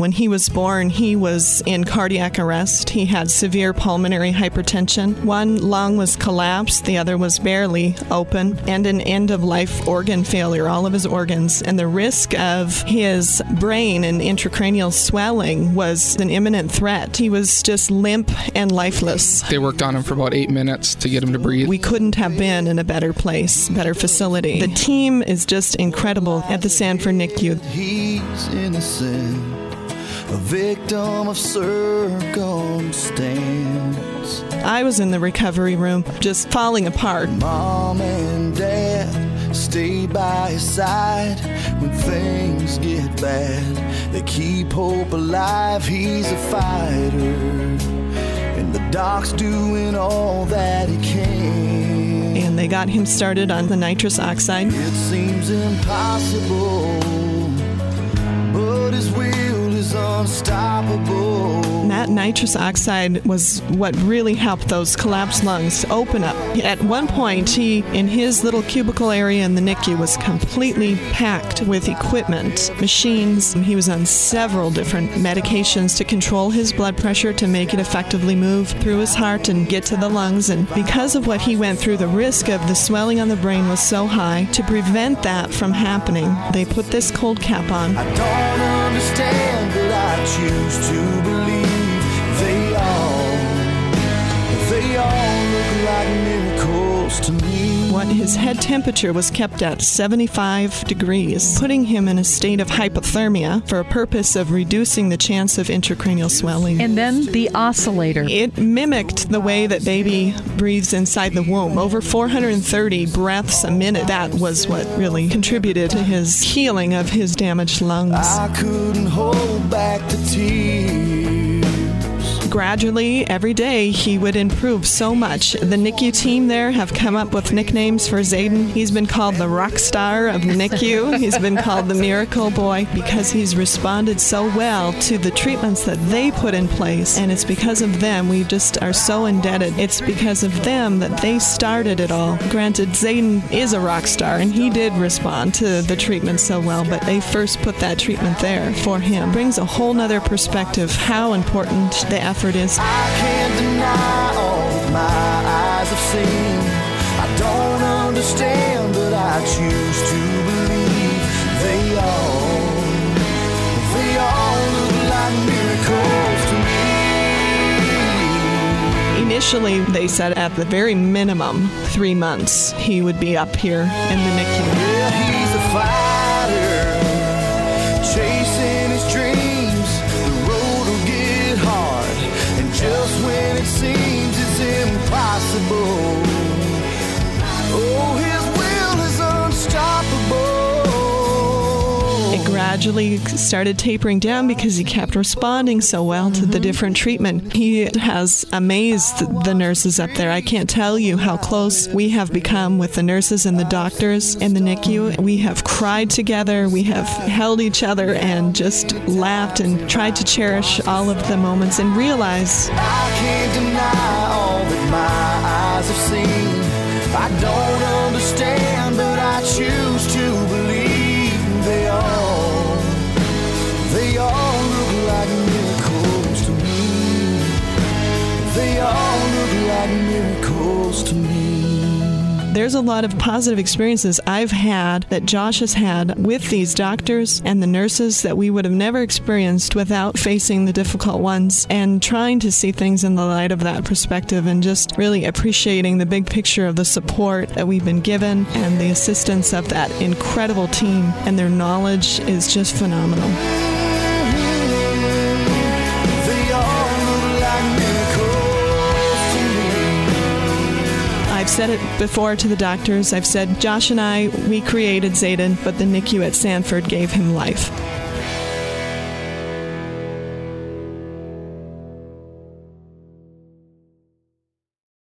When he was born, he was in cardiac arrest. He had severe pulmonary hypertension. One lung was collapsed, the other was barely open, and an end of life organ failure, all of his organs. And the risk of his brain and intracranial swelling was an imminent threat. He was just limp and lifeless. They worked on him for about eight minutes to get him to breathe. We couldn't have been in a better place, better facility. The team is just incredible at the Sanford NICU. He's innocent, a victim of circumstance. I was in the recovery room just falling apart. Mom and dad stay by his side when things get bad. They keep hope alive. He's a fighter, and the doc's doing all that he can. And they got him started on the nitrous oxide. It seems impossible, but his will. That nitrous oxide was what really helped those collapsed lungs open up. At one point, he, in his little cubicle area in the NICU, was completely packed with equipment, machines. He was on several different medications to control his blood pressure to make it effectively move through his heart and get to the lungs. And because of what he went through, the risk of the swelling on the brain was so high. To prevent that from happening, they put this cold cap on. I choose to believe they all, they all look like miracles to me. What his head temperature was kept at 75 degrees, putting him in a state of hypothermia for a purpose of reducing the chance of intracranial swelling. And then the oscillator. It mimicked the way that baby breathes inside the womb. Over 430 breaths a minute. That was what really contributed to his healing of his damaged lungs. I couldn't hold back the tears. Gradually, every day, he would improve so much. The NICU team there have come up with nicknames for Zaiden. He's been called the rock star of NICU. He's been called the miracle boy because he's responded so well to the treatments that they put in place. And it's because of them we just are so indebted. It's because of them that they started it all. Granted, Zaiden is a rock star and he did respond to the treatment so well, but they first put that treatment there for him. Brings a whole nother perspective how important the is. I can't deny all my eyes have seen. I don't understand, but I choose to believe they all, they all look like miracles to me. Initially, they said at the very minimum, three months, he would be up here in the NICU. Yeah, gradually started tapering down because he kept responding so well to the different treatment. He has amazed the nurses up there. I can't tell you how close we have become with the nurses and the doctors in the NICU. We have cried together, we have held each other and just laughed and tried to cherish all of the moments and realize I can't deny all that my eyes have seen. I don't miracles to me. there's a lot of positive experiences I've had that Josh has had with these doctors and the nurses that we would have never experienced without facing the difficult ones and trying to see things in the light of that perspective and just really appreciating the big picture of the support that we've been given and the assistance of that incredible team and their knowledge is just phenomenal. Said it before to the doctors. I've said Josh and I, we created Zaiden, but the NICU at Sanford gave him life.